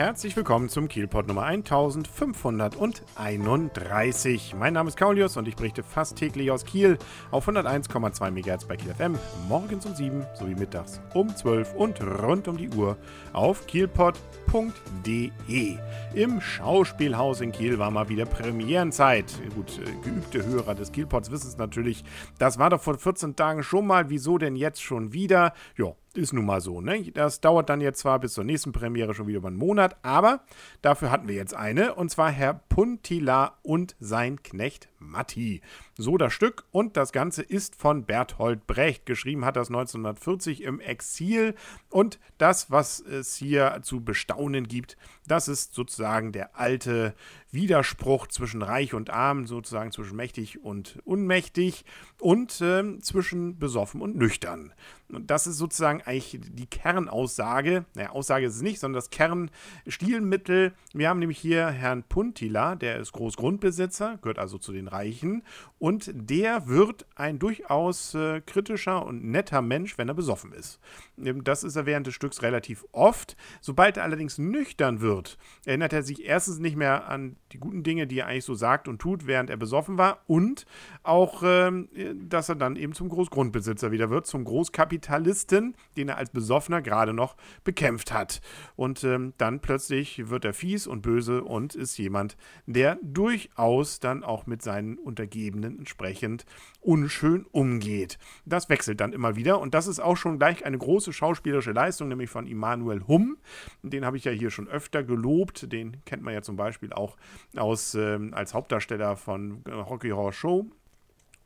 Herzlich willkommen zum Kielpot Nummer 1531. Mein Name ist Kaulius und ich berichte fast täglich aus Kiel auf 101,2 MHz bei Kiel FM, morgens um 7 sowie mittags um 12 und rund um die Uhr auf kielpot.de. Im Schauspielhaus in Kiel war mal wieder Premierenzeit. Gut, äh, geübte Hörer des Kielpots wissen es natürlich. Das war doch vor 14 Tagen schon mal. Wieso denn jetzt schon wieder? Ja, ist nun mal so, ne? Das dauert dann jetzt zwar bis zur nächsten Premiere schon wieder über einen Monat, aber dafür hatten wir jetzt eine, und zwar Herr Puntila und sein Knecht Matti. So das Stück und das Ganze ist von Berthold Brecht. Geschrieben hat das 1940 im Exil und das, was es hier zu bestaunen gibt, das ist sozusagen der alte Widerspruch zwischen Reich und Arm, sozusagen zwischen mächtig und unmächtig und äh, zwischen besoffen und nüchtern. Und das ist sozusagen eigentlich die Kernaussage. Naja, Aussage ist es nicht, sondern das Kernstilmittel. Wir haben nämlich hier Herrn Puntila, der ist Großgrundbesitzer, gehört also zu den Reichen. Und der wird ein durchaus äh, kritischer und netter Mensch, wenn er besoffen ist. Das ist er während des Stücks relativ oft. Sobald er allerdings nüchtern wird, erinnert er sich erstens nicht mehr an die guten Dinge, die er eigentlich so sagt und tut, während er besoffen war. Und auch, ähm, dass er dann eben zum Großgrundbesitzer wieder wird, zum Großkapitalisten, den er als Besoffener gerade noch bekämpft hat. Und ähm, dann plötzlich wird er fies und böse und ist jemand, der durchaus dann auch mit seinen Untergebenen entsprechend unschön umgeht. Das wechselt dann immer wieder und das ist auch schon gleich eine große schauspielerische Leistung, nämlich von Immanuel Humm. Den habe ich ja hier schon öfter gelobt. Den kennt man ja zum Beispiel auch aus, äh, als Hauptdarsteller von Rocky Horror Show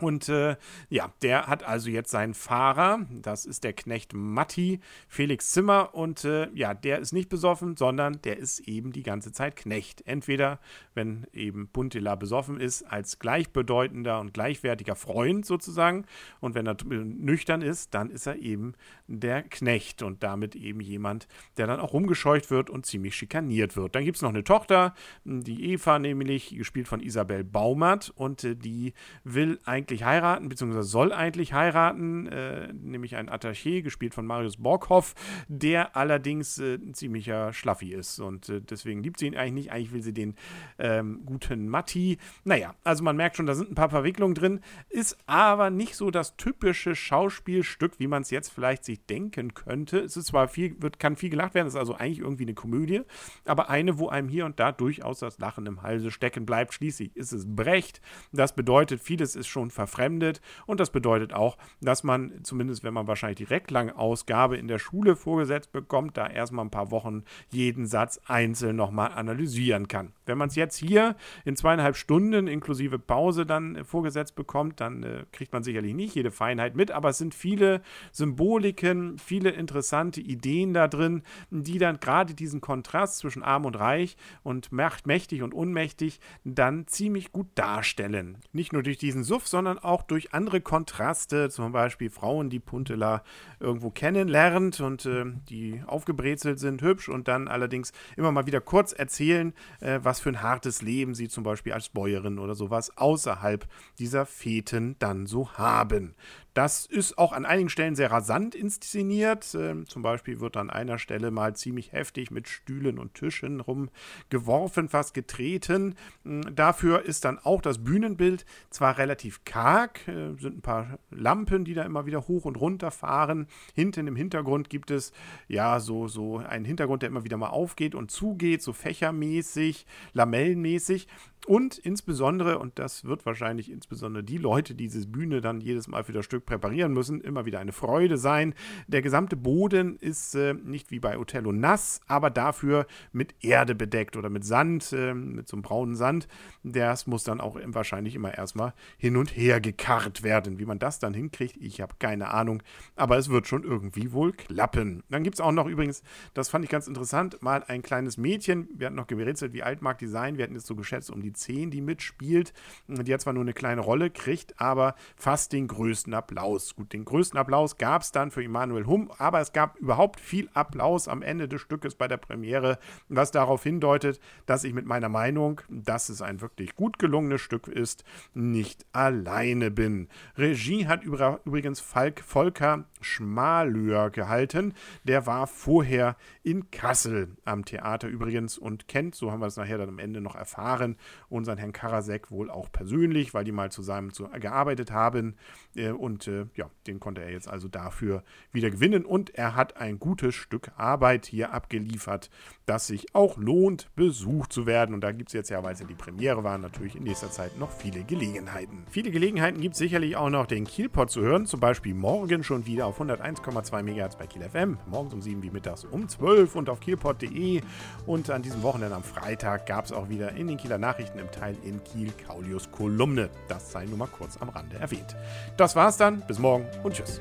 und äh, ja, der hat also jetzt seinen Fahrer, das ist der Knecht Matti, Felix Zimmer. Und äh, ja, der ist nicht besoffen, sondern der ist eben die ganze Zeit Knecht. Entweder, wenn eben Puntila besoffen ist, als gleichbedeutender und gleichwertiger Freund sozusagen. Und wenn er nüchtern ist, dann ist er eben der Knecht und damit eben jemand, der dann auch rumgescheucht wird und ziemlich schikaniert wird. Dann gibt es noch eine Tochter, die Eva, nämlich gespielt von Isabel Baumert. Und äh, die will eigentlich eigentlich heiraten, beziehungsweise soll eigentlich heiraten, äh, nämlich ein Attaché, gespielt von Marius Borghoff, der allerdings äh, ein ziemlicher Schlaffi ist und äh, deswegen liebt sie ihn eigentlich nicht. Eigentlich will sie den ähm, guten Matti. Naja, also man merkt schon, da sind ein paar Verwicklungen drin, ist aber nicht so das typische Schauspielstück, wie man es jetzt vielleicht sich denken könnte. Es ist zwar viel, wird, kann viel gelacht werden, ist also eigentlich irgendwie eine Komödie, aber eine, wo einem hier und da durchaus das Lachen im Halse stecken bleibt. Schließlich ist es Brecht. Das bedeutet, vieles ist schon verfremdet. Und das bedeutet auch, dass man, zumindest wenn man wahrscheinlich die Reklang-Ausgabe in der Schule vorgesetzt bekommt, da erstmal ein paar Wochen jeden Satz einzeln nochmal analysieren kann. Wenn man es jetzt hier in zweieinhalb Stunden inklusive Pause dann äh, vorgesetzt bekommt, dann äh, kriegt man sicherlich nicht jede Feinheit mit, aber es sind viele Symboliken, viele interessante Ideen da drin, die dann gerade diesen Kontrast zwischen arm und reich und mächtig und unmächtig dann ziemlich gut darstellen. Nicht nur durch diesen Suff, sondern sondern auch durch andere Kontraste, zum Beispiel Frauen, die Puntela irgendwo kennenlernt und äh, die aufgebrezelt sind, hübsch und dann allerdings immer mal wieder kurz erzählen, äh, was für ein hartes Leben sie zum Beispiel als Bäuerin oder sowas außerhalb dieser Feten dann so haben. Das ist auch an einigen Stellen sehr rasant inszeniert. Ähm, zum Beispiel wird an einer Stelle mal ziemlich heftig mit Stühlen und Tischen rumgeworfen, fast getreten. Ähm, dafür ist dann auch das Bühnenbild zwar relativ karg, äh, sind ein paar Lampen, die da immer wieder hoch und runter fahren. Hinten im Hintergrund gibt es ja so, so einen Hintergrund, der immer wieder mal aufgeht und zugeht, so fächermäßig, lamellenmäßig. Und insbesondere, und das wird wahrscheinlich insbesondere die Leute, die diese Bühne dann jedes Mal für das Stück präparieren müssen, immer wieder eine Freude sein. Der gesamte Boden ist äh, nicht wie bei Othello nass, aber dafür mit Erde bedeckt oder mit Sand, äh, mit so einem braunen Sand. Das muss dann auch wahrscheinlich immer erstmal hin und her gekarrt werden. Wie man das dann hinkriegt, ich habe keine Ahnung, aber es wird schon irgendwie wohl klappen. Dann gibt es auch noch übrigens, das fand ich ganz interessant, mal ein kleines Mädchen. Wir hatten noch gerätselt, wie alt mag die sein? Wir hatten es so geschätzt um die 10, die mitspielt. Die hat zwar nur eine kleine Rolle, kriegt aber fast den größten Applaus. Gut, den größten Applaus gab es dann für Emanuel Hum, aber es gab überhaupt viel Applaus am Ende des Stückes bei der Premiere, was darauf hindeutet, dass ich mit meiner Meinung, dass es ein wirklich gut gelungenes Stück ist, nicht alleine bin. Regie hat übrigens Falk Volker Schmalür gehalten. Der war vorher in Kassel am Theater übrigens und kennt, so haben wir es nachher dann am Ende noch erfahren, unseren Herrn Karasek wohl auch persönlich, weil die mal zusammen zu, gearbeitet haben. Äh, und äh, ja, den konnte er jetzt also dafür wieder gewinnen. Und er hat ein gutes Stück Arbeit hier abgeliefert, das sich auch lohnt, besucht zu werden. Und da gibt es jetzt ja, weil es ja die Premiere war, natürlich in nächster Zeit noch viele Gelegenheiten. Viele Gelegenheiten gibt es sicherlich auch noch, den Kielpot zu hören. Zum Beispiel morgen schon wieder auf 101,2 MHz bei Kiel FM. Morgens um 7 wie mittags um 12 und auf kielpot.de. Und an diesem Wochenende am Freitag gab es auch wieder in den Kieler Nachrichten im Teil in Kiel Kaulius Kolumne. Das sei nur mal kurz am Rande erwähnt. Das war's dann. Bis morgen und tschüss.